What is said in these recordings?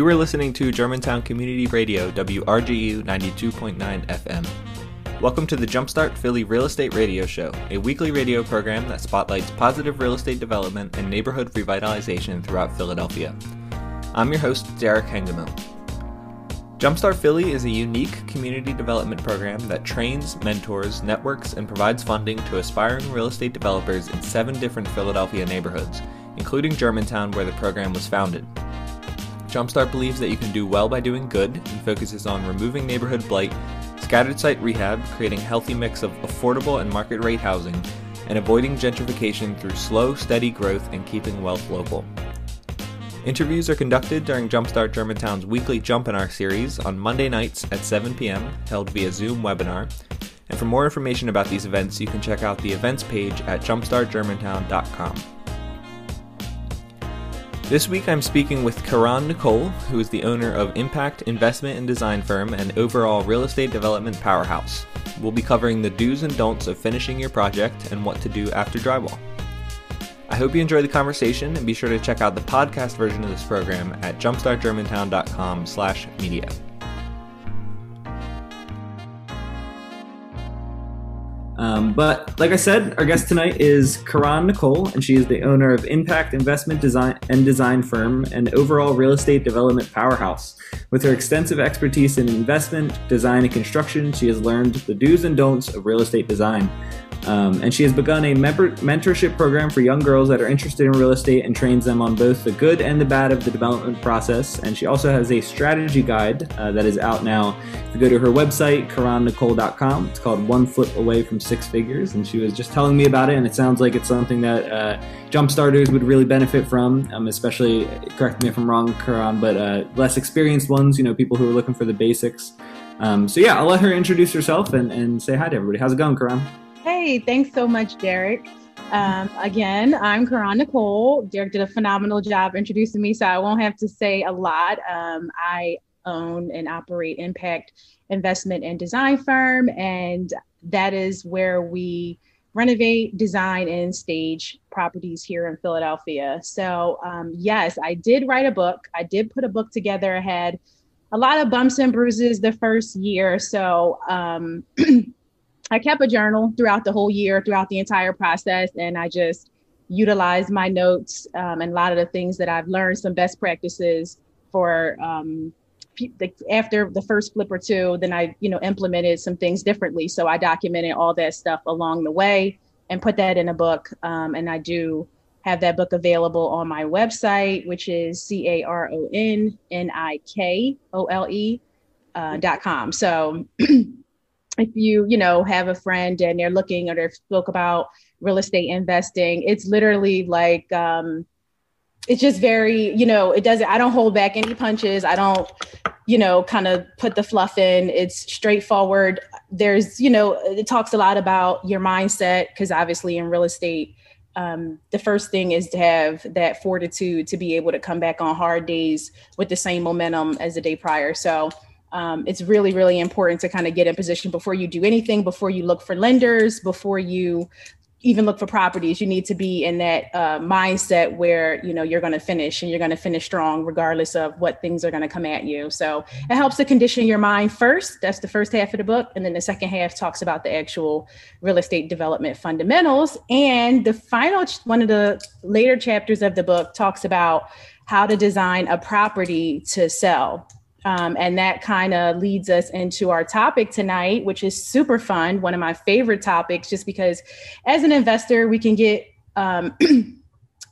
You are listening to Germantown Community Radio, WRGU 92.9 FM. Welcome to the Jumpstart Philly Real Estate Radio Show, a weekly radio program that spotlights positive real estate development and neighborhood revitalization throughout Philadelphia. I'm your host, Derek Hengamo. Jumpstart Philly is a unique community development program that trains, mentors, networks, and provides funding to aspiring real estate developers in seven different Philadelphia neighborhoods, including Germantown, where the program was founded. Jumpstart believes that you can do well by doing good and focuses on removing neighborhood blight, scattered site rehab, creating a healthy mix of affordable and market rate housing, and avoiding gentrification through slow, steady growth and keeping wealth local. Interviews are conducted during Jumpstart Germantown's weekly Jump in Our series on Monday nights at 7 p.m., held via Zoom webinar. And for more information about these events, you can check out the events page at jumpstartgermantown.com. This week I'm speaking with Caron Nikole, who is the owner of Impact Investment and Design Firm and overall real estate development powerhouse. We'll be covering the do's and don'ts of finishing your project and what to do after drywall. I hope you enjoy the conversation and be sure to check out the podcast version of this program at jumpstartgermantown.com slash media. Um, but like I said, our guest tonight is Caron Nikole, and she is the owner of Impact Investment Design and Design Firm and overall real estate development powerhouse. With her extensive expertise in investment, design, and construction, she has learned the do's and don'ts of real estate design. Um, and she has begun a member- mentorship program for young girls that are interested in real estate and trains them on both the good and the bad of the development process. And she also has a strategy guide uh, that is out now. If you go to her website, caronnikole.com, it's called One Foot Away from Six Figures. And she was just telling me about it, and it sounds like it's something that uh, jump starters would really benefit from, um, especially, correct me if I'm wrong, Caron, but uh, less experienced ones, you know, people who are looking for the basics. Um, so yeah, I'll let her introduce herself and, and say hi to everybody. How's it going, Caron? Hey, thanks so much, Derek. Um, again, I'm Caron Nikole. Derek did a phenomenal job introducing me, so I won't have to say a lot. Um, I own and operate Impact Investment and Design Firm, and that is where we renovate, design, and stage properties here in Philadelphia. So, um, yes, I did write a book. I did put a book together. I had a lot of bumps and bruises the first year. So, um, I kept a journal throughout the whole year, throughout the entire process, and I just utilized my notes um, and a lot of the things that I've learned, some best practices for um, after the first flip or two. Then I, you know, implemented some things differently. So I documented all that stuff along the way and put that in a book. Um, and I do have that book available on my website, which is c a r o n n i k o l e uh, dot com. So if you you know have a friend and they're looking or they've spoke about real estate investing it's literally like um it's just very you know it doesn't i don't hold back any punches. I don't you know kind of put the fluff in. It's straightforward. There's you know it talks a lot about your mindset because obviously in real estate um, the first thing is to have that fortitude to be able to come back on hard days with the same momentum as the day prior. So um, it's really really important to kind of get in position before you do anything before you look for lenders before you even look for properties. You need to be in that uh, mindset where you know you're going to finish and you're going to finish strong regardless of what things are going to come at you. So it helps to condition your mind first. That's the first half of the book. And then the second half talks about the actual real estate development fundamentals. And the final one of the later chapters of the book talks about how to design a property to sell um, and that kind of leads us into our topic tonight, which is super fun. One of my favorite topics, just because as an investor, we can get um,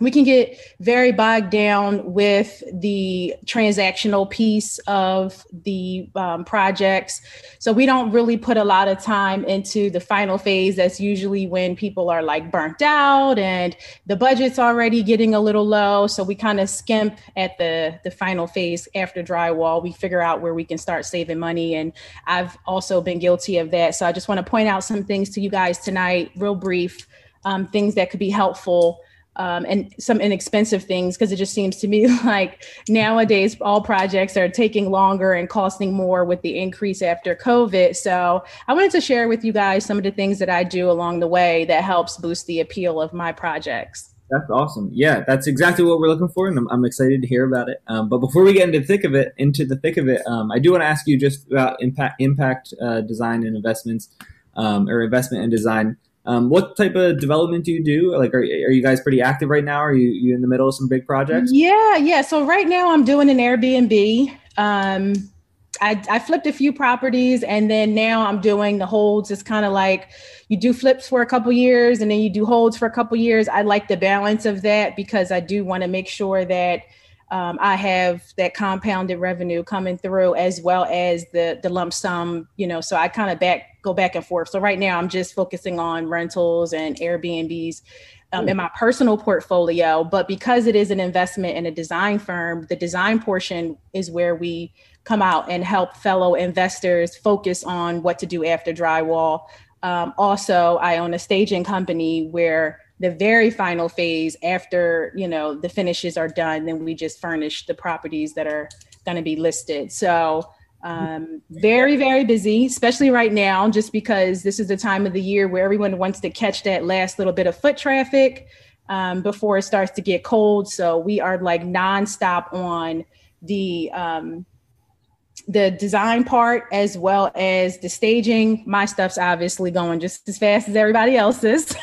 we can get very bogged down with the transactional piece of the um, projects. So we don't really put a lot of time into the final phase. That's usually when people are like burnt out and the budget's already getting a little low. So we kind of skimp at the, the final phase after drywall. We figure out where we can start saving money. And I've also been guilty of that. So I just want to point out some things to you guys tonight, real brief, um, things that could be helpful um, and some inexpensive things because it just seems to me like nowadays all projects are taking longer and costing more with the increase after COVID. So I wanted to share with you guys some of the things that I do along the way that helps boost the appeal of my projects. That's awesome. Yeah, that's exactly what we're looking for, and I'm, I'm excited to hear about it. Um, but before we get into the thick of it, into the thick of it, um, I do want to ask you just about impact, impact uh, design and investments, um, or investment and design. Um, what type of development do you do? Like, are, are you guys pretty active right now? Are you, you in the middle of some big projects? Yeah, yeah. So right now I'm doing an Airbnb. Um, I, I flipped a few properties and then now I'm doing the holds. It's kind of like you do flips for a couple years and then you do holds for a couple years. I like the balance of that because I do want to make sure that um, I have that compounded revenue coming through as well as the the lump sum, you know. So I kind of back go back and forth. So right now I'm just focusing on rentals and Airbnbs um, in my personal portfolio. But because it is an investment in a design firm, the design portion is where we come out and help fellow investors focus on what to do after drywall. Um, also, I own a staging company where the very final phase after you know the finishes are done, then we just furnish the properties that are going to be listed. So um, very very busy, especially right now, just because this is the time of the year where everyone wants to catch that last little bit of foot traffic um, before it starts to get cold. So we are like nonstop on the um, the design part as well as the staging. My stuff's obviously going just as fast as everybody else's.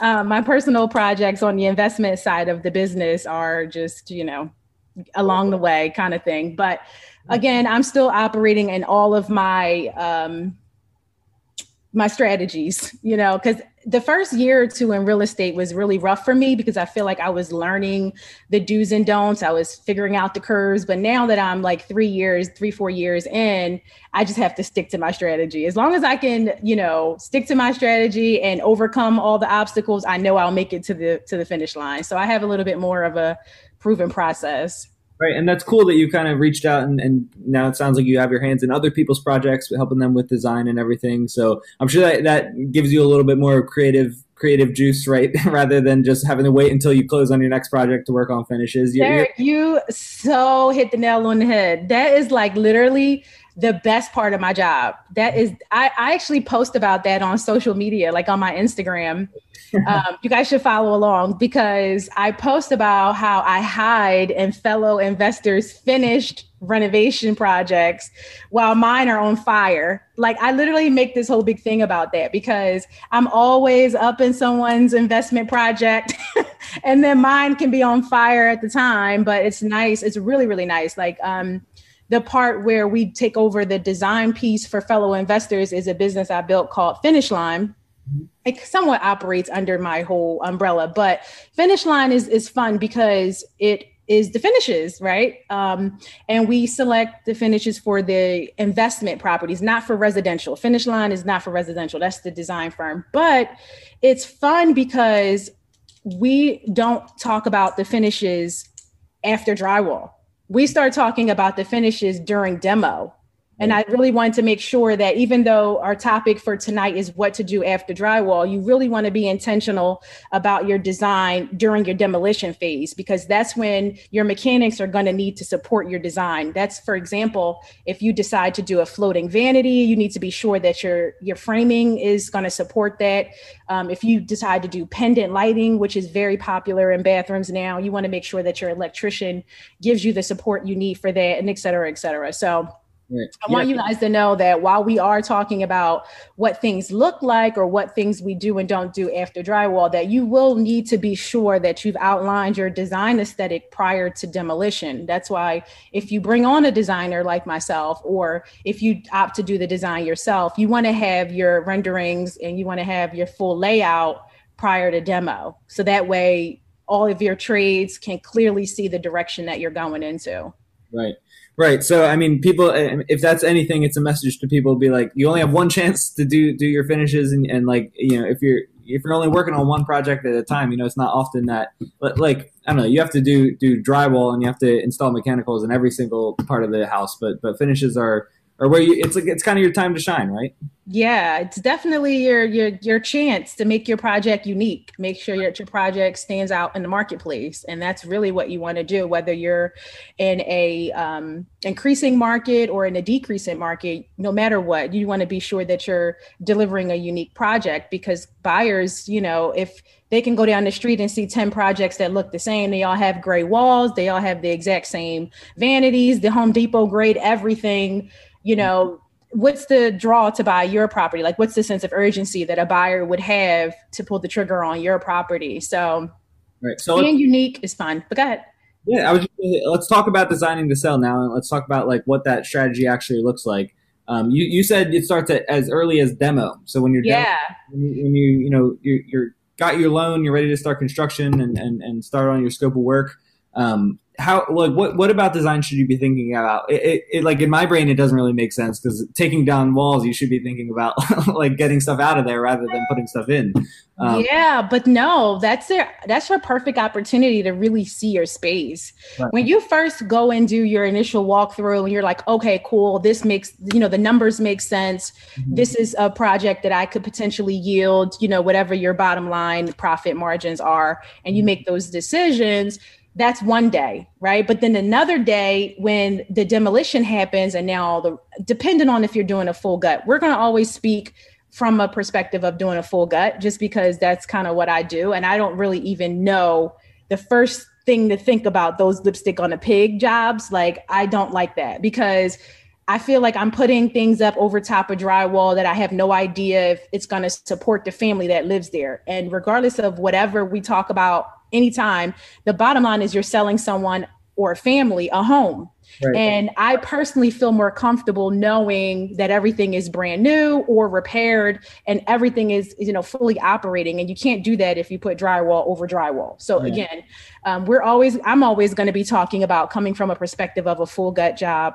um, my personal projects on the investment side of the business are just, you know, along the way kind of thing. But again, I'm still operating in all of my um, my strategies, you know, because the first year or two in real estate was really rough for me because I feel like I was learning the do's and don'ts. I was figuring out the curves. But now that I'm like three years, three, four years in, I just have to stick to my strategy. As long as I can, you know, stick to my strategy and overcome all the obstacles, I know I'll make it to the to the finish line. So I have a little bit more of a proven process. Right, and that's cool that you kind of reached out and, and now it sounds like you have your hands in other people's projects, helping them with design and everything. So I'm sure that that gives you a little bit more creative creative juice, right? Rather than just having to wait until you close on your next project to work on finishes. Derek, you so hit the nail on the head. That is like literally the best part of my job. That is, I, I actually post about that on social media, like on my Instagram. um, you guys should follow along because I post about how I hide and fellow investors finished renovation projects while mine are on fire. Like I literally make this whole big thing about that because I'm always up in someone's investment project and then mine can be on fire at the time, but it's nice. It's really, really nice. Like, um, the part where we take over the design piece for fellow investors is a business I built called Finish Line. It somewhat operates under my whole umbrella, but Finish Line is is fun because it is the finishes, right? Um, and we select the finishes for the investment properties, not for residential. Finish Line is not for residential. That's the design firm, but it's fun because we don't talk about the finishes after drywall we start talking about the finishes during demo and I really wanted to make sure that even though our topic for tonight is what to do after drywall, you really want to be intentional about your design during your demolition phase, because that's when your mechanics are going to need to support your design. That's, for example, if you decide to do a floating vanity, you need to be sure that your, your framing is going to support that. Um, if you decide to do pendant lighting, which is very popular in bathrooms now, you want to make sure that your electrician gives you the support you need for that, and et cetera, et cetera. So, Right. I want you guys to know that while we are talking about what things look like or what things we do and don't do after drywall, that you will need to be sure that you've outlined your design aesthetic prior to demolition. That's why if you bring on a designer like myself, or if you opt to do the design yourself, you want to have your renderings and you want to have your full layout prior to demo. So that way all of your trades can clearly see the direction that you're going into. Right. Right. So, I mean, people, uh, if that's anything, it's a message to people be like, you only have one chance to do, do your finishes. And, and like, you know, if you're, if you're only working on one project at a time, you know, it's not often that, but like, I don't know, you have to do, do drywall and you have to install mechanicals in every single part of the house, but, but finishes are, or where you it's like it's kind of your time to shine, right? Yeah, it's definitely your your your chance to make your project unique. Make sure your, your project stands out in the marketplace, and that's really what you want to do. Whether you're in a um, increasing market or in a decreasing market, no matter what, you want to be sure that you're delivering a unique project because buyers, you know, if they can go down the street and see 10 projects that look the same. They all have gray walls. They all have the exact same vanities, the Home Depot grade, everything, you know, what's the draw to buy your property? Like, what's the sense of urgency that a buyer would have to pull the trigger on your property? So, right. So being unique is fun. But go ahead. Yeah, I was. Just, let's talk about designing to sell now, and let's talk about like what that strategy actually looks like. Um, you you said it starts at, as early as demo. So when you're yeah, demo, when, you, when you you know you're, you're got your loan, you're ready to start construction and and, and start on your scope of work. Um, how like what what about design should you be thinking about it, it, it like in my brain it doesn't really make sense because taking down walls you should be thinking about like getting stuff out of there rather than putting stuff in um, yeah but no that's their that's your perfect opportunity to really see your space right. when you first go and do your initial walkthrough and you're like okay cool this makes you know the numbers make sense mm-hmm. this is a project that i could potentially yield you know whatever your bottom line profit margins are and you mm-hmm. make those decisions that's one day, right? But then another day when the demolition happens, and now all the depending on if you're doing a full gut, we're going to always speak from a perspective of doing a full gut, just because that's kind of what I do, and I don't really even know the first thing to think about those lipstick on a pig jobs. Like I don't like that because I feel like I'm putting things up over top of drywall that I have no idea if it's going to support the family that lives there. And regardless of whatever we talk about anytime, the bottom line is you're selling someone or a family a home. Right. And I personally feel more comfortable knowing that everything is brand new or repaired and everything is, you know, fully operating. And you can't do that if you put drywall over drywall. So again, um, we're always, I'm always going to be talking about coming from a perspective of a full gut job.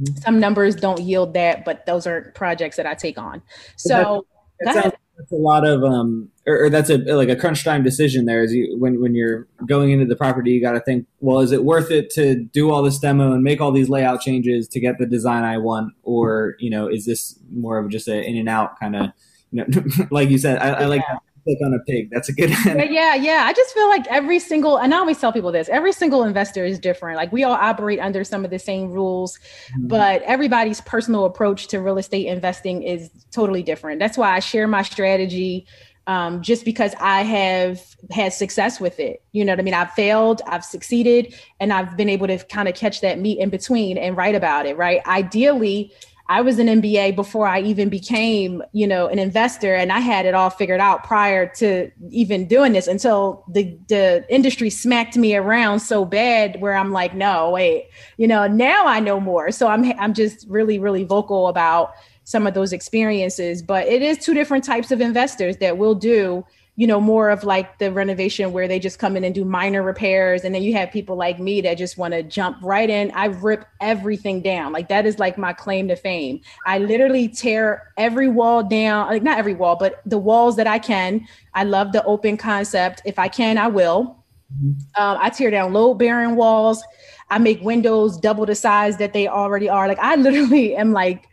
Mm-hmm. Some numbers don't yield that, but those are projects that I take on. So that, that sounds, that's a lot of um or, or, that's a like a crunch time decision there is you when when you're going into the property you got to think well is it worth it to do all this demo and make all these layout changes to get the design i want? Or you know is this more of just a in and out kind of you know like you said i, I like that click on a pig. That's a good. yeah, yeah, yeah. I just feel like every single, and I always tell people this: every single investor is different. Like we all operate under some of the same rules, mm-hmm. but everybody's personal approach to real estate investing is totally different. That's why I share my strategy. Um, just because I have had success with it. You know what I mean? I've failed, I've succeeded, and I've been able to kind of catch that meat in between and write about it, right? Ideally, I was an MBA before I even became, you know, an investor, and I had it all figured out prior to even doing this until the the industry smacked me around so bad where I'm like, no, wait, you know, now I know more. So I'm I'm just really really vocal about some of those experiences, but it is two different types of investors that will do you know, more of like the renovation where they just come in and do minor repairs. And then you have people like me that just want to jump right in. I rip everything down. Like that is like my claim to fame. I literally tear every wall down, like not every wall, but the walls that I can. I love the open concept. If I can, I will. Mm-hmm. Um, I tear down load bearing walls. I make windows double the size that they already are. Like I literally am like,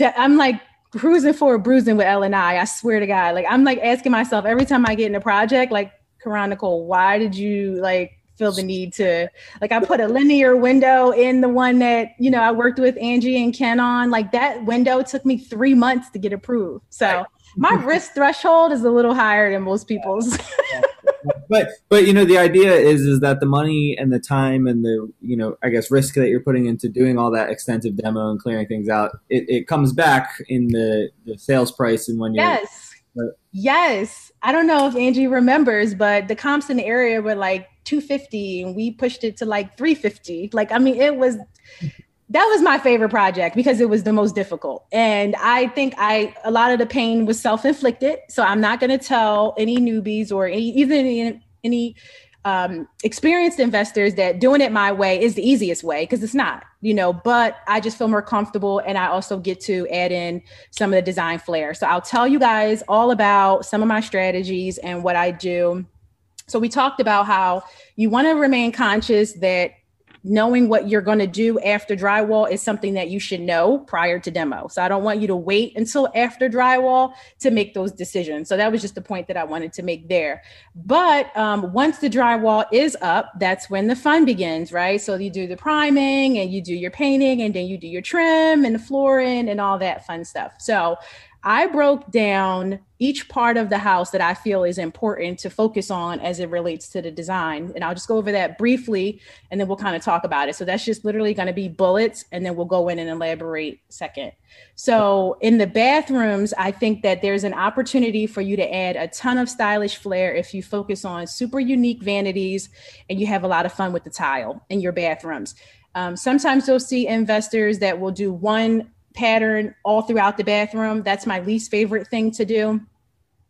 I'm like cruising for a bruising with L and I. I swear to God, like I'm like asking myself every time I get in a project, like Chronicle, why did you like feel the need to like I put a linear window in the one that you know I worked with Angie and Ken on. Like that window took me three months to get approved. So my risk threshold is a little higher than most people's. but but you know the idea is is that the money and the time and the you know I guess risk that you're putting into doing all that extensive demo and clearing things out, it, it comes back in the, the sales price and when you're yes. Yes. I don't know if Angie remembers, but the comps in the area were like 250 and we pushed it to like 350. Like, I mean, it was that was my favorite project because it was the most difficult. And I think I a lot of the pain was self-inflicted. So I'm not going to tell any newbies or any, even any, any um, experienced investors that doing it my way is the easiest way because it's not, you know, but I just feel more comfortable and I also get to add in some of the design flair. So I'll tell you guys all about some of my strategies and what I do. So we talked about how you want to remain conscious that knowing what you're going to do after drywall is something that you should know prior to demo. So I don't want you to wait until after drywall to make those decisions. So that was just the point that I wanted to make there. But um, once the drywall is up, that's when the fun begins, right? So you do the priming and you do your painting and then you do your trim and the flooring and all that fun stuff. So I broke down each part of the house that I feel is important to focus on as it relates to the design. And I'll just go over that briefly and then we'll kind of talk about it. So that's just literally going to be bullets and then we'll go in and elaborate second. So in the bathrooms, I think that there's an opportunity for you to add a ton of stylish flair if you focus on super unique vanities and you have a lot of fun with the tile in your bathrooms. Um, sometimes you'll see investors that will do one pattern all throughout the bathroom. That's my least favorite thing to do.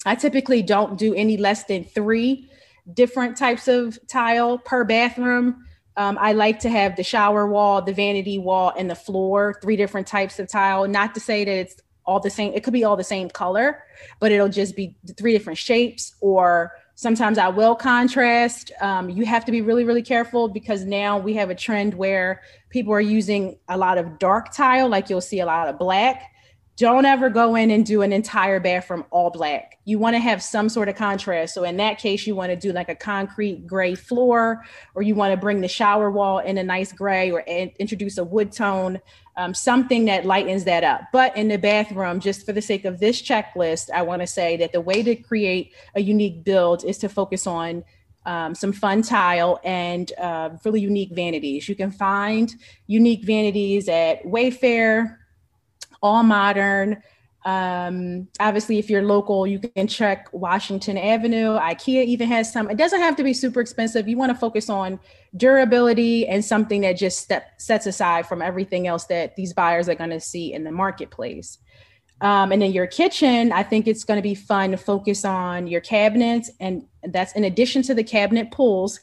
I typically don't do any less than three different types of tile per bathroom. Um, I like to have the shower wall, the vanity wall, and the floor, three different types of tile. Not to say that it's all the same, it could be all the same color, but it'll just be three different shapes or Sometimes I will contrast. Um, you have to be really, really careful because now we have a trend where people are using a lot of dark tile, like you'll see a lot of black. Don't ever go in and do an entire bathroom all black. You want to have some sort of contrast. So, in that case, you want to do like a concrete gray floor, or you want to bring the shower wall in a nice gray, or introduce a wood tone um, something that lightens that up. But in the bathroom, just for the sake of this checklist, I want to say that the way to create a unique build is to focus on um, some fun tile and uh, really unique vanities. You can find unique vanities at Wayfair, All Modern, um, obviously, if you're local, you can check Washington Avenue. IKEA even has some. It doesn't have to be super expensive. You want to focus on durability and something that just step, sets aside from everything else that these buyers are going to see in the marketplace. Um, and in your kitchen, I think it's going to be fun to focus on your cabinets, and that's in addition to the cabinet pulls.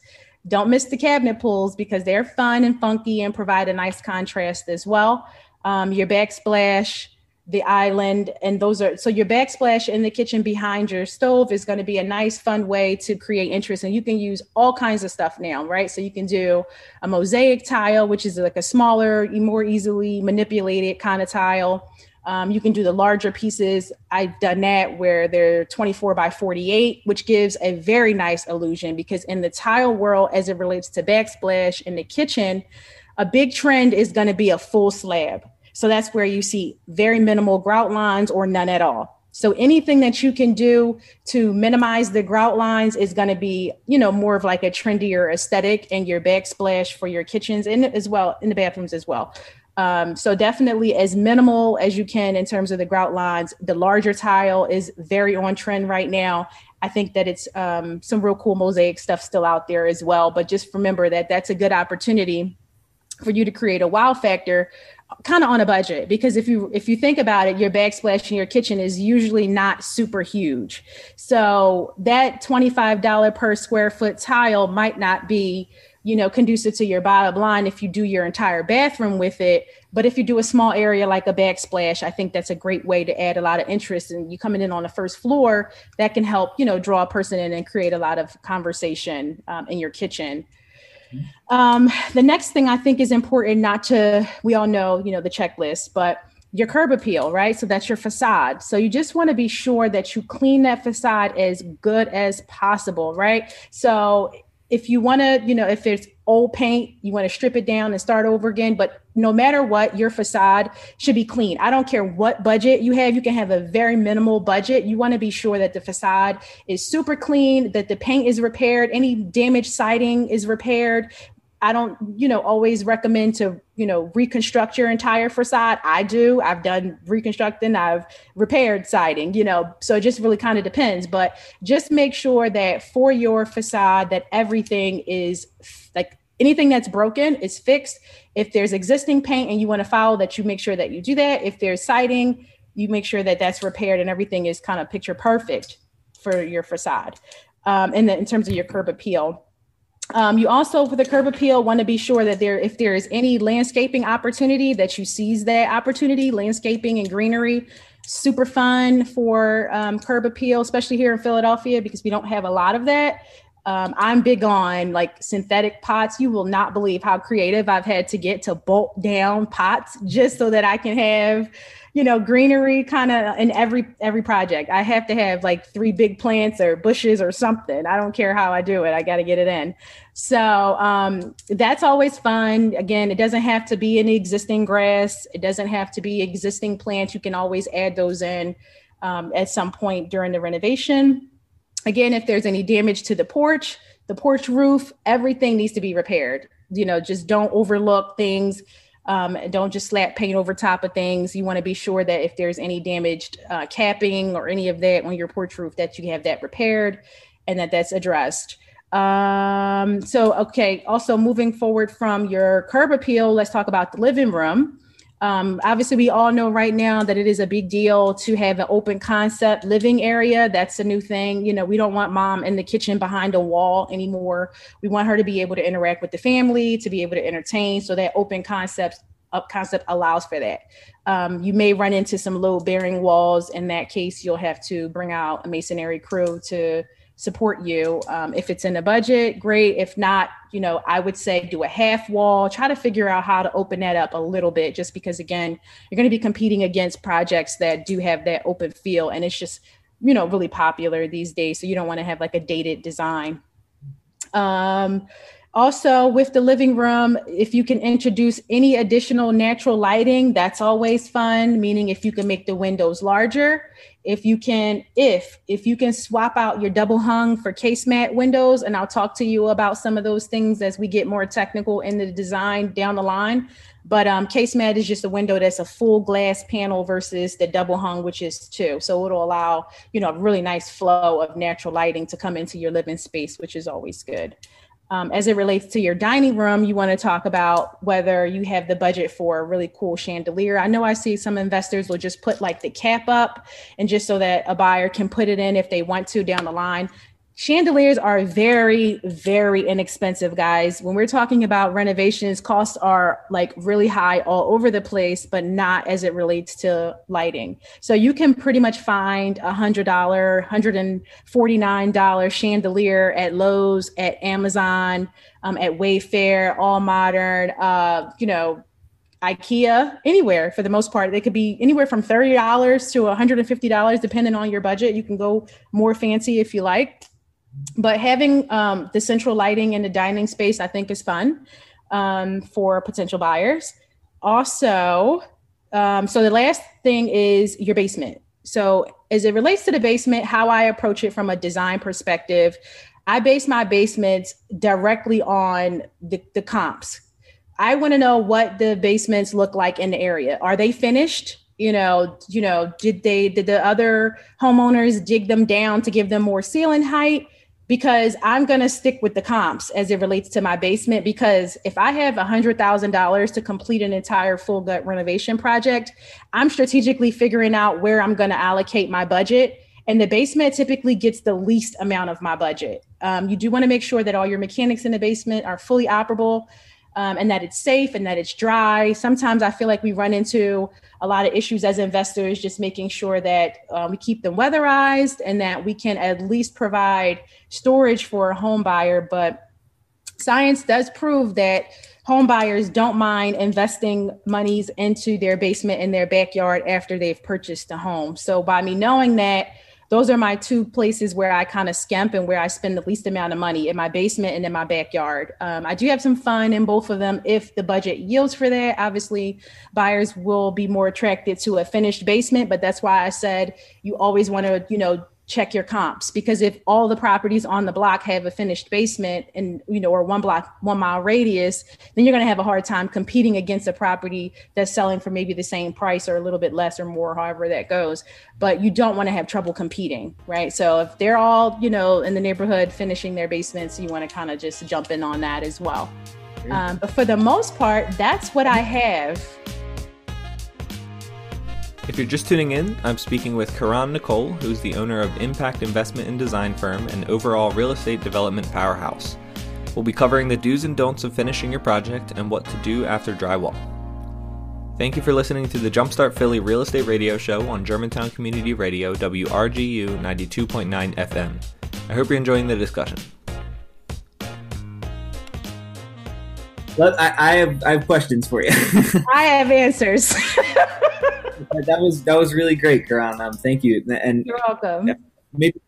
Don't miss the cabinet pulls because they're fun and funky and provide a nice contrast as well. Um, your backsplash the island and those are so your backsplash in the kitchen behind your stove is going to be a nice fun way to create interest. And you can use all kinds of stuff now right? So you can do a mosaic tile which is like a smaller more easily manipulated kind of tile. Um, you can do the larger pieces. I've done that where they're 24 by 48 which gives a very nice illusion because in the tile world as it relates to backsplash in the kitchen a big trend is going to be a full slab so that's where you see very minimal grout lines or none at all. So anything that you can do to minimize the grout lines is going to be, you know, more of like a trendier aesthetic and your backsplash for your kitchens and as well in the bathrooms as well. Um, so definitely as minimal as you can in terms of the grout lines. The larger tile is very on trend right now. I think that it's um, some real cool mosaic stuff still out there as well. But just remember that that's a good opportunity for you to create a wow factor kind of on a budget because if you if you think about it your backsplash in your kitchen is usually not super huge. So that $25 per square foot tile might not be you know conducive to your bottom line if you do your entire bathroom with it. But if you do a small area like a backsplash i think that's a great way to add a lot of interest. And you coming in on the first floor that can help you know draw a person in and create a lot of conversation um, in your kitchen um, the next thing I think is important not to, we all know, you know, the checklist, but your curb appeal, right? So that's your facade. So you just want to be sure that you clean that facade as good as possible, right? So if you want to, you know, if it's old paint, you want to strip it down and start over again. But no matter what, your facade should be clean. I don't care what budget you have. You can have a very minimal budget. You want to be sure that the facade is super clean, that the paint is repaired, any damaged siding is repaired, I don't, you know, always recommend to, you know, reconstruct your entire facade. I do. I've done reconstructing, I've repaired siding, you know, so it just really kind of depends. But just make sure that for your facade that everything is like anything that's broken is fixed. If there's existing paint and you want to follow that, you make sure that you do that. If there's siding, you make sure that that's repaired and everything is kind of picture perfect for your facade. Um, and then in terms of your curb appeal, um, you also, for the curb appeal, want to be sure that there, if there is any landscaping opportunity, that you seize that opportunity. Landscaping and greenery, super fun for um, curb appeal, especially here in Philadelphia because we don't have a lot of that. Um, I'm big on like synthetic pots. You will not believe how creative I've had to get to bolt down pots just so that I can have, you know, greenery kind of in every every project. I have to have like three big plants or bushes or something. I don't care how I do it. I got to get it in. So um, that's always fun. Again, it doesn't have to be any existing grass. It doesn't have to be existing plants. You can always add those in um, at some point during the renovation. Again, if there's any damage to the porch, the porch roof, everything needs to be repaired. You know, just don't overlook things. Um, don't just slap paint over top of things. You want to be sure that if there's any damaged uh, capping or any of that on your porch roof, that you have that repaired and that that's addressed. Um, so, okay, also moving forward from your curb appeal, let's talk about the living room. Um, obviously, we all know right now that it is a big deal to have an open concept living area. That's a new thing. You know, we don't want mom in the kitchen behind a wall anymore. We want her to be able to interact with the family, to be able to entertain. So that open concept up concept allows for that. Um, you may run into some load bearing walls. In that case, you'll have to bring out a masonry crew to support you. Um, if it's in the budget, great. If not, you know, I would say do a half wall, try to figure out how to open that up a little bit, just because again, you're going to be competing against projects that do have that open feel. And it's just, you know, really popular these days. So you don't want to have like a dated design. Um, also, with the living room, if you can introduce any additional natural lighting, that's always fun. Meaning, if you can make the windows larger, if you can, if if you can swap out your double hung for casement windows, and I'll talk to you about some of those things as we get more technical in the design down the line. But um, casement is just a window that's a full glass panel versus the double hung, which is two. So it'll allow you know a really nice flow of natural lighting to come into your living space, which is always good. Um, as it relates to your dining room, you want to talk about whether you have the budget for a really cool chandelier. I know I see some investors will just put like the cap up and just so that a buyer can put it in if they want to down the line chandeliers are very very inexpensive guys when we're talking about renovations costs are like really high all over the place but not as it relates to lighting so you can pretty much find a hundred dollar hundred and forty nine dollar chandelier at lowes at amazon um, at wayfair AllModern uh, you know IKEA, anywhere for the most part. They could be anywhere from $30 to $150, depending on your budget. You can go more fancy if you like but having um, the central lighting in the dining space, I think, is fun um, for potential buyers. Also, um, so the last thing is your basement. So, as it relates to the basement, how I approach it from a design perspective, I base my basements directly on the, the comps. I want to know what the basements look like in the area. Are they finished? you know you know did they did the other homeowners dig them down to give them more ceiling height because I'm going to stick with the comps as it relates to my basement. Because if I have $100,000 to complete an entire full gut renovation project, I'm strategically figuring out where I'm going to allocate my budget. And the basement typically gets the least amount of my budget. Um, you do want to make sure that all your mechanics in the basement are fully operable um, and that it's safe and that it's dry. Sometimes I feel like we run into a lot of issues as investors, just making sure that uh, we keep them weatherized and that we can at least provide storage for a home buyer. But science does prove that home buyers don't mind investing monies into their basement in their backyard after they've purchased a home. So by me knowing that, those are my two places where I kind of skimp and where I spend the least amount of money in my basement and in my backyard. Um, I do have some fun in both of them if the budget yields for that. Obviously, buyers will be more attracted to a finished basement, but that's why I said you always want to, you know, check your comps because if all the properties on the block have a finished basement and you know or one block one mile radius then you're going to have a hard time competing against a property that's selling for maybe the same price or a little bit less or more however that goes. But you don't want to have trouble competing right? So if they're all you know in the neighborhood finishing their basements you want to kind of just jump in on that as well. Um, but for the most part that's what i have if you're just tuning in, I'm speaking with Caron Nikole, who's the owner of Impact Investment and Design Firm and overall real estate development powerhouse. We'll be covering the do's and don'ts of finishing your project and what to do after drywall. Thank you for listening to the Jumpstart Philly Real Estate Radio Show on Germantown Community Radio, WRGU 92.9 FM. I hope you're enjoying the discussion. Well, I, I, have, I have questions for you. I have answers. that was that was really great, Caron. Um, thank you. And you're welcome. Maybe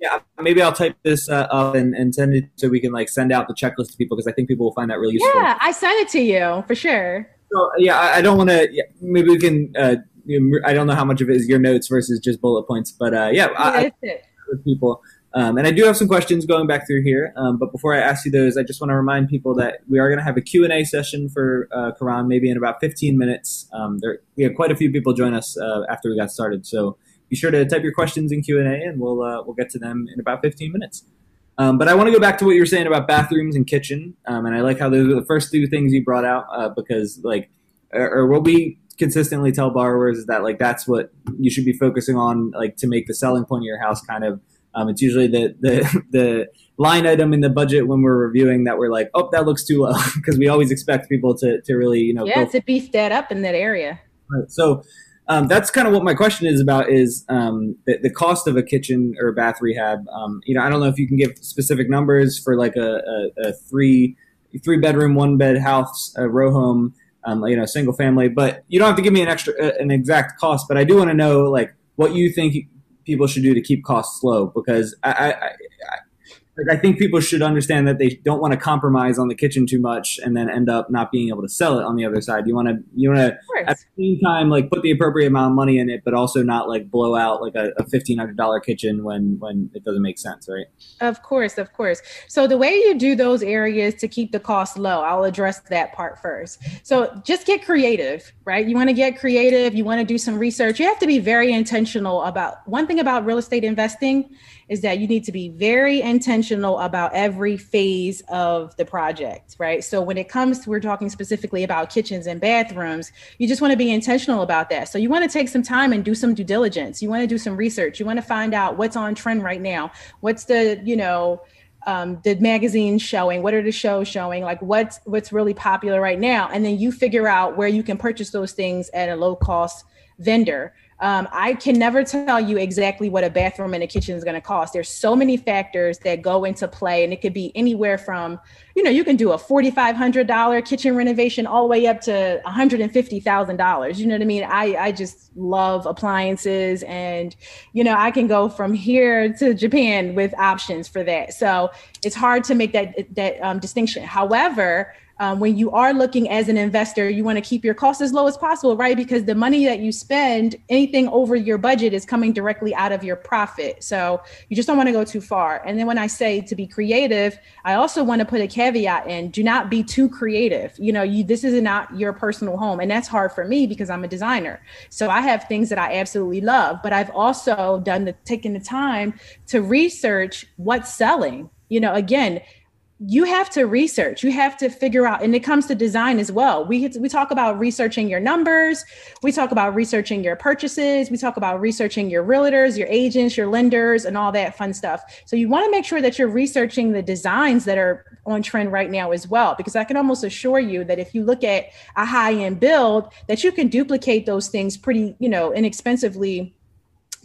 yeah, maybe I'll type this uh, up and, and send it so we can like send out the checklist to people because I think people will find that really useful. Yeah, I sent it to you for sure. So yeah, I, I don't want to. Yeah, maybe we can. Uh, you know, I don't know how much of it is your notes versus just bullet points, but uh, yeah, I, I, with people. Um, and I do have some questions going back through here. Um, but before I ask you those, I just want to remind people that we are going to have a Q&A session for uh, Caron maybe in about 15 minutes. Um, there, we had quite a few people join us uh, after we got started. So be sure to type your questions in Q&A and we'll, uh, we'll get to them in about 15 minutes. Um, but I want to go back to what you were saying about bathrooms and kitchen. Um, and I like how those are the first two things you brought out uh, because like, or, or what we consistently tell borrowers is that like, that's what you should be focusing on like to make the selling point of your house kind of um, it's usually the, the the line item in the budget when we're reviewing that we're like, oh, that looks too low because we always expect people to to really you know yeah to beef that up in that area. Right. So um, that's kind of what my question is about is um, the, the, cost of a kitchen or bath rehab. Um, you know, I don't know if you can give specific numbers for like a, a, a three three bedroom, one bed house, a row home, um, you know, single family. But you don't have to give me an extra an exact cost. But I do want to know like what you think people should do to keep costs low because I, I, I, I think people should understand that they don't want to compromise on the kitchen too much and then end up not being able to sell it on the other side. You want to you want to at the same time like put the appropriate amount of money in it, but also not like blow out like a, a fifteen hundred dollar kitchen when when it doesn't make sense, right? Of course, of course. So the way you do those areas to keep the cost low, I'll address that part first. So just get creative, right? You want to get creative. You want to do some research. You have to be very intentional about one thing about real estate investing is that you need to be very intentional about every phase of the project, right? So when it comes to, we're talking specifically about kitchens and bathrooms, you just want to be intentional about that. So you want to take some time and do some due diligence. You want to do some research. You want to find out what's on trend right now. What's the, you know, um, the magazines showing what are the shows showing like what's what's really popular right now and then you figure out where you can purchase those things at a low cost vendor um, I can never tell you exactly what a bathroom and a kitchen is going to cost. There's so many factors that go into play, and it could be anywhere from, you know, you can do a $4,500 kitchen renovation all the way up to $150,000. You know what I mean? I, I just love appliances, and, you know, I can go from here to Japan with options for that. So it's hard to make that, that um, distinction. However, um, when you are looking as an investor, you want to keep your costs as low as possible, right? Because the money that you spend, anything over your budget is coming directly out of your profit. So you just don't want to go too far. And then when I say to be creative, I also want to put a caveat in: do not be too creative. You know, you this is not your personal home, and that's hard for me because I'm a designer. So I have things that I absolutely love, but I've also done the taking the time to research what's selling you know again you have to research. You have to figure out and it comes to design as well. We we talk about researching your numbers. We talk about researching your purchases. We talk about researching your realtors your agents your lenders and all that fun stuff. So you want to make sure that you're researching the designs that are on trend right now as well because i can almost assure you that if you look at a high end build that you can duplicate those things pretty you know inexpensively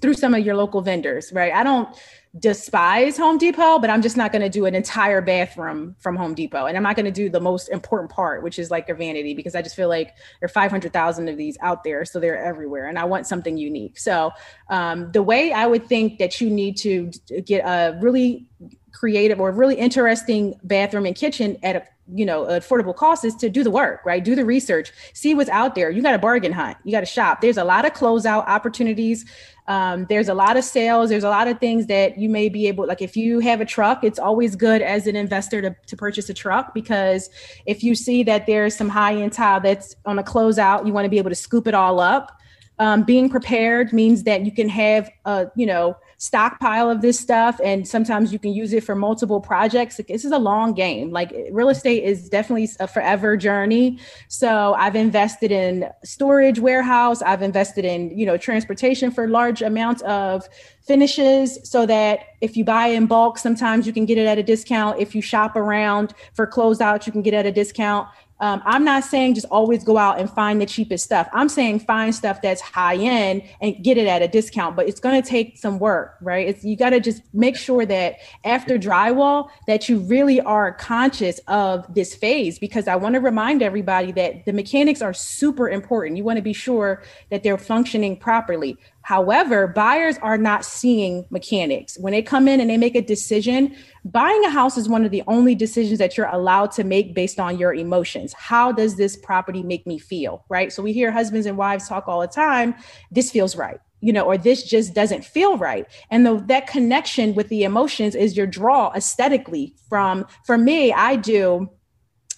through some of your local vendors right? I don't despise Home Depot, but I'm just not going to do an entire bathroom from Home Depot. And I'm not going to do the most important part, which is like their vanity, because I just feel like there are 500,000 of these out there. So they're everywhere. And I want something unique. So um, the way I would think that you need to get a really creative or really interesting bathroom and kitchen at a you know affordable cost is to do the work right? Do the research see what's out there. You got to bargain hunt. You got to shop. There's a lot of closeout opportunities. Um, there's a lot of sales. There's a lot of things that you may be able like if you have a truck it's always good as an investor to, to purchase a truck because if you see that there's some high end tile that's on a closeout you want to be able to scoop it all up. Um, being prepared means that you can have a you know stockpile of this stuff and sometimes you can use it for multiple projects. This is a long game. Like real estate is definitely a forever journey. So i've invested in storage warehouse. I've invested in you know transportation for large amounts of finishes so that if you buy in bulk sometimes you can get it at a discount. If you shop around for closeout you can get it at a discount um, I'm not saying just always go out and find the cheapest stuff. I'm saying find stuff that's high end and get it at a discount, but it's going to take some work, right? It's you got to just make sure that after drywall that you really are conscious of this phase because I want to remind everybody that the mechanics are super important. You want to be sure that they're functioning properly. However, buyers are not seeing mechanics. When they come in and they make a decision, buying a house is one of the only decisions that you're allowed to make based on your emotions. How does this property make me feel? Right. So we hear husbands and wives talk all the time this feels right. You know, or this just doesn't feel right. And the, that connection with the emotions is your draw aesthetically from, for me, I do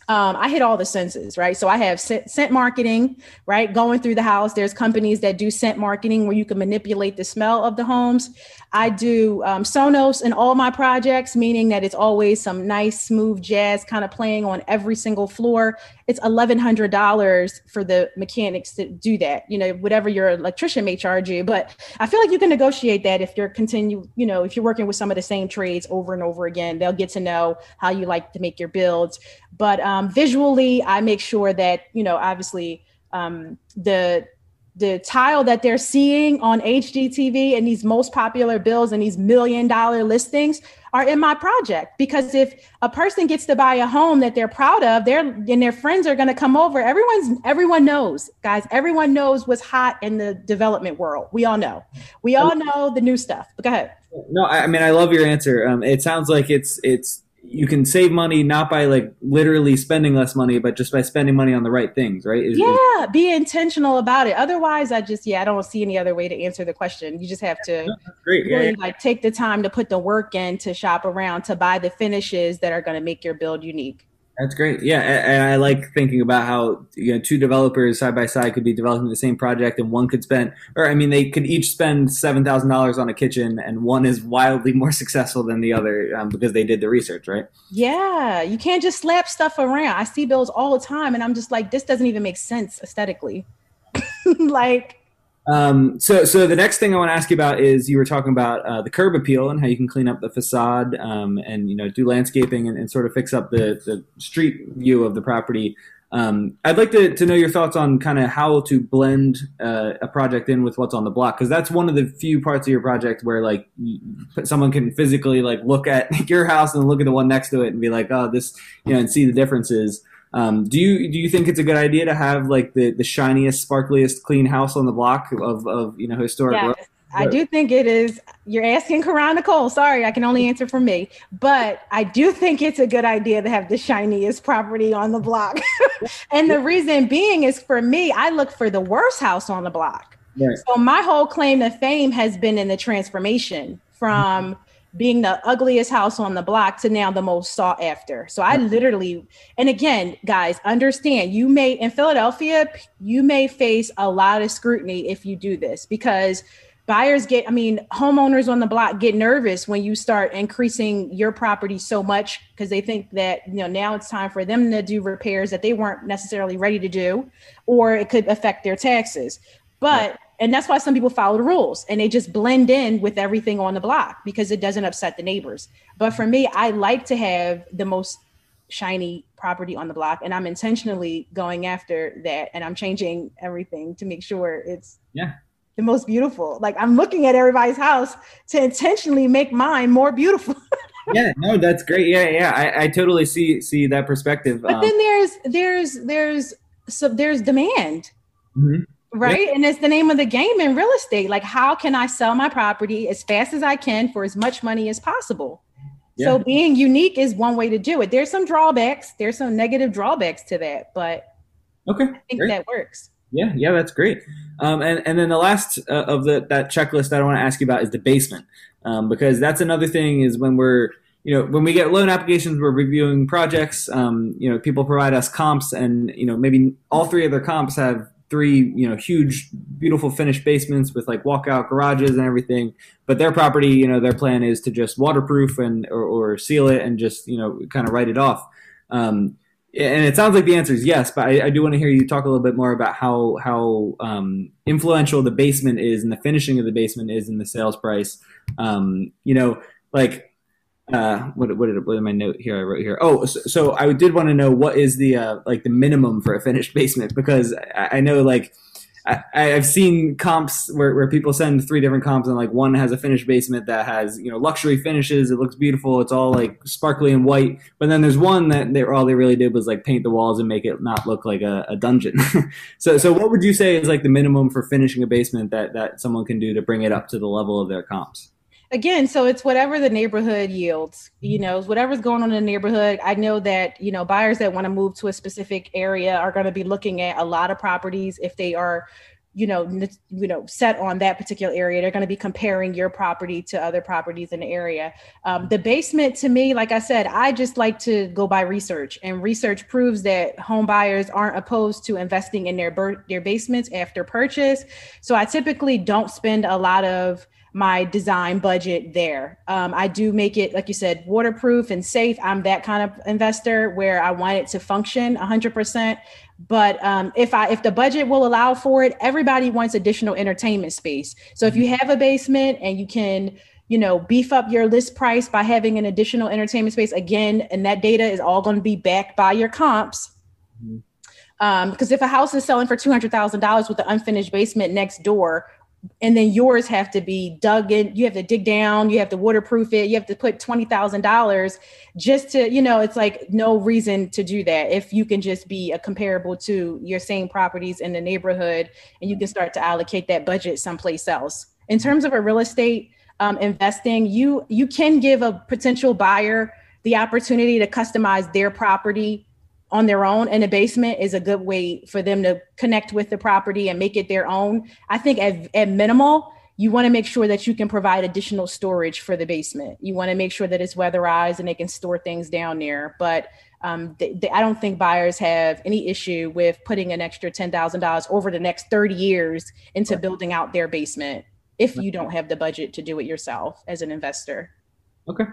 um, I hit all the senses, right? So I have scent, scent, marketing, right? Going through the house. There's companies that do scent marketing where you can manipulate the smell of the homes. I do um, Sonos in all my projects, meaning that it's always some nice, smooth jazz kind of playing on every single floor. It's $1,100 for the mechanics to do that, you know, whatever your electrician may charge you. But I feel like you can negotiate that if you're continue, you know, if you're working with some of the same trades over and over again, they'll get to know how you like to make your builds. But um, visually, I make sure that, you know, obviously um, the the tile that they're seeing on HGTV and these most popular bills and these million dollar listings are in my project. Because if a person gets to buy a home that they're proud of their and their friends are going to come over everyone's everyone knows guys everyone knows what's hot in the development world. We all know. We all know the new stuff. But go ahead. No i mean i love your answer. Um, it sounds like it's it's you can save money not by like literally spending less money, but just by spending money on the right things, right? Is, yeah, is, be intentional about it. Otherwise, I just yeah, I don't see any other way to answer the question. You just have to really yeah, yeah. like take the time to put the work in to shop around to buy the finishes that are going to make your build unique. That's great. Yeah, and I like thinking about how you know two developers side by side could be developing the same project, and one could spend, or I mean, they could each spend seven thousand dollars on a kitchen, and one is wildly more successful than the other um, because they did the research, right? Yeah, you can't just slap stuff around. I see bills all the time, and I'm just like, this doesn't even make sense aesthetically. like, um, so, so the next thing I want to ask you about is you were talking about uh, the curb appeal and how you can clean up the facade um, and you know do landscaping and, and, sort of fix up the, the street view of the property. Um, I'd like to, to know your thoughts on kind of how to blend uh, a project in with what's on the block because that's one of the few parts of your project where like someone can physically like look at your house and look at the one next to it and be like, oh, this you know, and see the differences. Um, do you do you think it's a good idea to have like the, the shiniest, sparkliest, clean house on the block of, of you know historic? Yes, I do think it is. You're asking Caron Nikole. Sorry, I can only answer for me, but I do think it's a good idea to have the shiniest property on the block. and the reason being is for me, I look for the worst house on the block. Right. So my whole claim to fame has been in the transformation from being the ugliest house on the block to now the most sought after. So I mm-hmm. literally, and again, guys, understand you may in Philadelphia, you may face a lot of scrutiny if you do this because buyers get, I mean, homeowners on the block get nervous when you start increasing your property so much because they think that, you know, now it's time for them to do repairs that they weren't necessarily ready to do, or it could affect their taxes. But and that's why some people follow the rules and they just blend in with everything on the block because it doesn't upset the neighbors. But for me, I like to have the most shiny property on the block and I'm intentionally going after that and I'm changing everything to make sure it's yeah the most beautiful. Like I'm looking at everybody's house to intentionally make mine more beautiful. yeah, no, that's great. Yeah, yeah, I, I totally see see that perspective. But um, then there's there's there's so there's demand. Mm-hmm right? And it's the name of the game in real estate. Like, how can I sell my property as fast as I can for as much money as possible? Yeah. So being unique is one way to do it. There's some drawbacks. There's some negative drawbacks to that, but okay, I think great. that works. Yeah, yeah, that's great. Um, and and then the last uh, of the that checklist that I want to ask you about is the basement, um, because that's another thing is when we're you know when we get loan applications, we're reviewing projects. Um, you know, people provide us comps, and you know maybe all three of their comps have three you know huge beautiful finished basements with like walkout garages and everything. But their property you know their plan is to just waterproof and or, or seal it and just you know kind of write it off. Um, and it sounds like the answer is yes but I, I, do want to hear you talk a little bit more about how how um, influential the basement is and the finishing of the basement is in the sales price. Um, you know like uh, what what did, what did my note here I wrote here? Oh, so, so I did want to know what is the uh, like the minimum for a finished basement because I, I know like I, I've seen comps where, where people send three different comps and like one has a finished basement that has you know luxury finishes. It looks beautiful. It's all like sparkly and white. But then there's one that they all they really did was like paint the walls and make it not look like a, a dungeon. so so what would you say is like the minimum for finishing a basement that that someone can do to bring it up to the level of their comps? Again so it's whatever the neighborhood yields you know whatever's going on in the neighborhood i know that you know buyers that want to move to a specific area are going to be looking at a lot of properties if they are you know you know set on that particular area. They're going to be comparing your property to other properties in the area. Um, the basement to me like i said i just like to go by research and research proves that home buyers aren't opposed to investing in their their basements after purchase. So i typically don't spend a lot of my design budget there. Um, I do make it, like you said, waterproof and safe. I'm that kind of investor where I want it to function 100%. But um, if I if the budget will allow for it, everybody wants additional entertainment space. So if you have a basement and you can you know beef up your list price by having an additional entertainment space again and that data is all going to be backed by your comps mm-hmm. um, because if a house is selling for $200000 with an unfinished basement next door and then yours have to be dug in you have to dig down you have to waterproof it you have to put $20000 just to you know it's like no reason to do that. If you can just be a comparable to your same properties in the neighborhood and you can start to allocate that budget someplace else. In terms of a real estate um, investing you you can give a potential buyer the opportunity to customize their property on their own in a basement is a good way for them to connect with the property and make it their own. I think at, at minimal, you want to make sure that you can provide additional storage for the basement. You want to make sure that it's weatherized and they can store things down there. But um, they, they, I don't think buyers have any issue with putting an extra $10,000 over the next 30 years into building out their basement if you don't have the budget to do it yourself as an investor. Okay.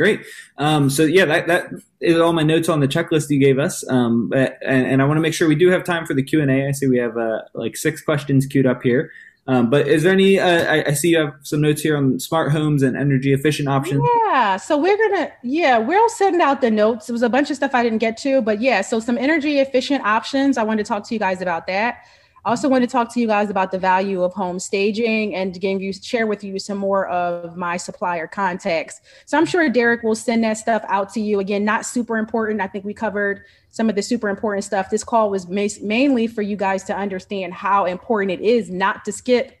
Great. Um, so yeah, that, that is all my notes on the checklist you gave us. Um, and, and, I want to make sure we do have time for the Q and A. I see we have uh, like six questions queued up here. Um, but is there any? Uh, I, I, see you have some notes here on smart homes and energy efficient options. Yeah, so we're gonna yeah we'll send out the notes. It was a bunch of stuff I didn't get to, but yeah, so some energy efficient options. I wanted to talk to you guys about that. I also want to talk to you guys about the value of home staging and give you share with you some more of my supplier contacts. So I'm sure Derek will send that stuff out to you. Again, not super important. I think we covered some of the super important stuff. This call was mainly for you guys to understand how important it is not to skip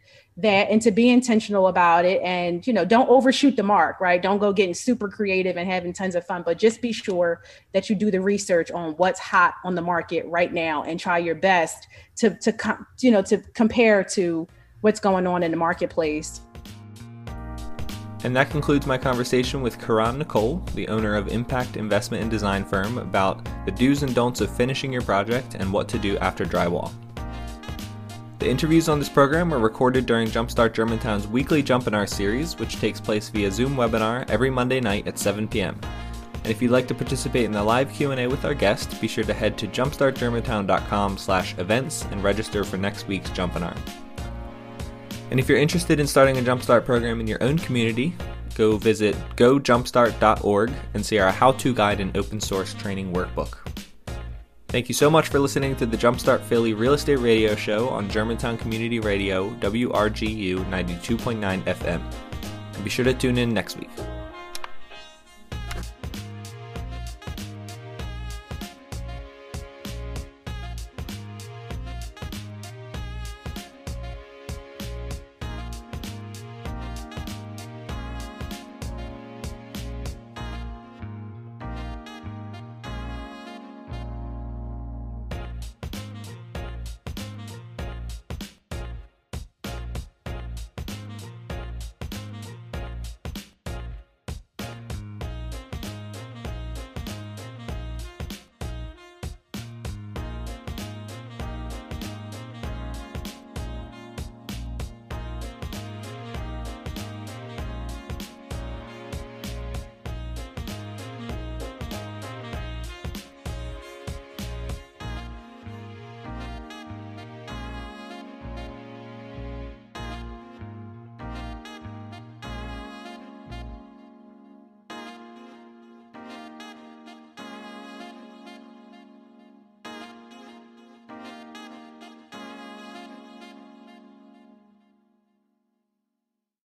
that and to be intentional about it and you know don't overshoot the mark right don't go getting super creative and having tons of fun but just be sure that you do the research on what's hot on the market right now and try your best to to you know to compare to what's going on in the marketplace and that concludes my conversation with Caron Nikole, the owner of Impact Investment and Design Firm, about the do's and don'ts of finishing your project and what to do after drywall. The interviews on this program were recorded during Jumpstart Germantown's weekly Jumpinar series, which takes place via Zoom webinar every Monday night at 7 p.m. And if you'd like to participate in the live Q&A with our guest, be sure to head to jumpstartgermantown.com/events and register for next week's Jumpinar. And if you're interested in starting a Jumpstart program in your own community, go visit gojumpstart.org and see our how-to guide and open source training workbook. Thank you so much for listening to the Jumpstart Philly Real Estate Radio Show on Germantown Community Radio, WRGU 92.9 FM. And be sure to tune in next week.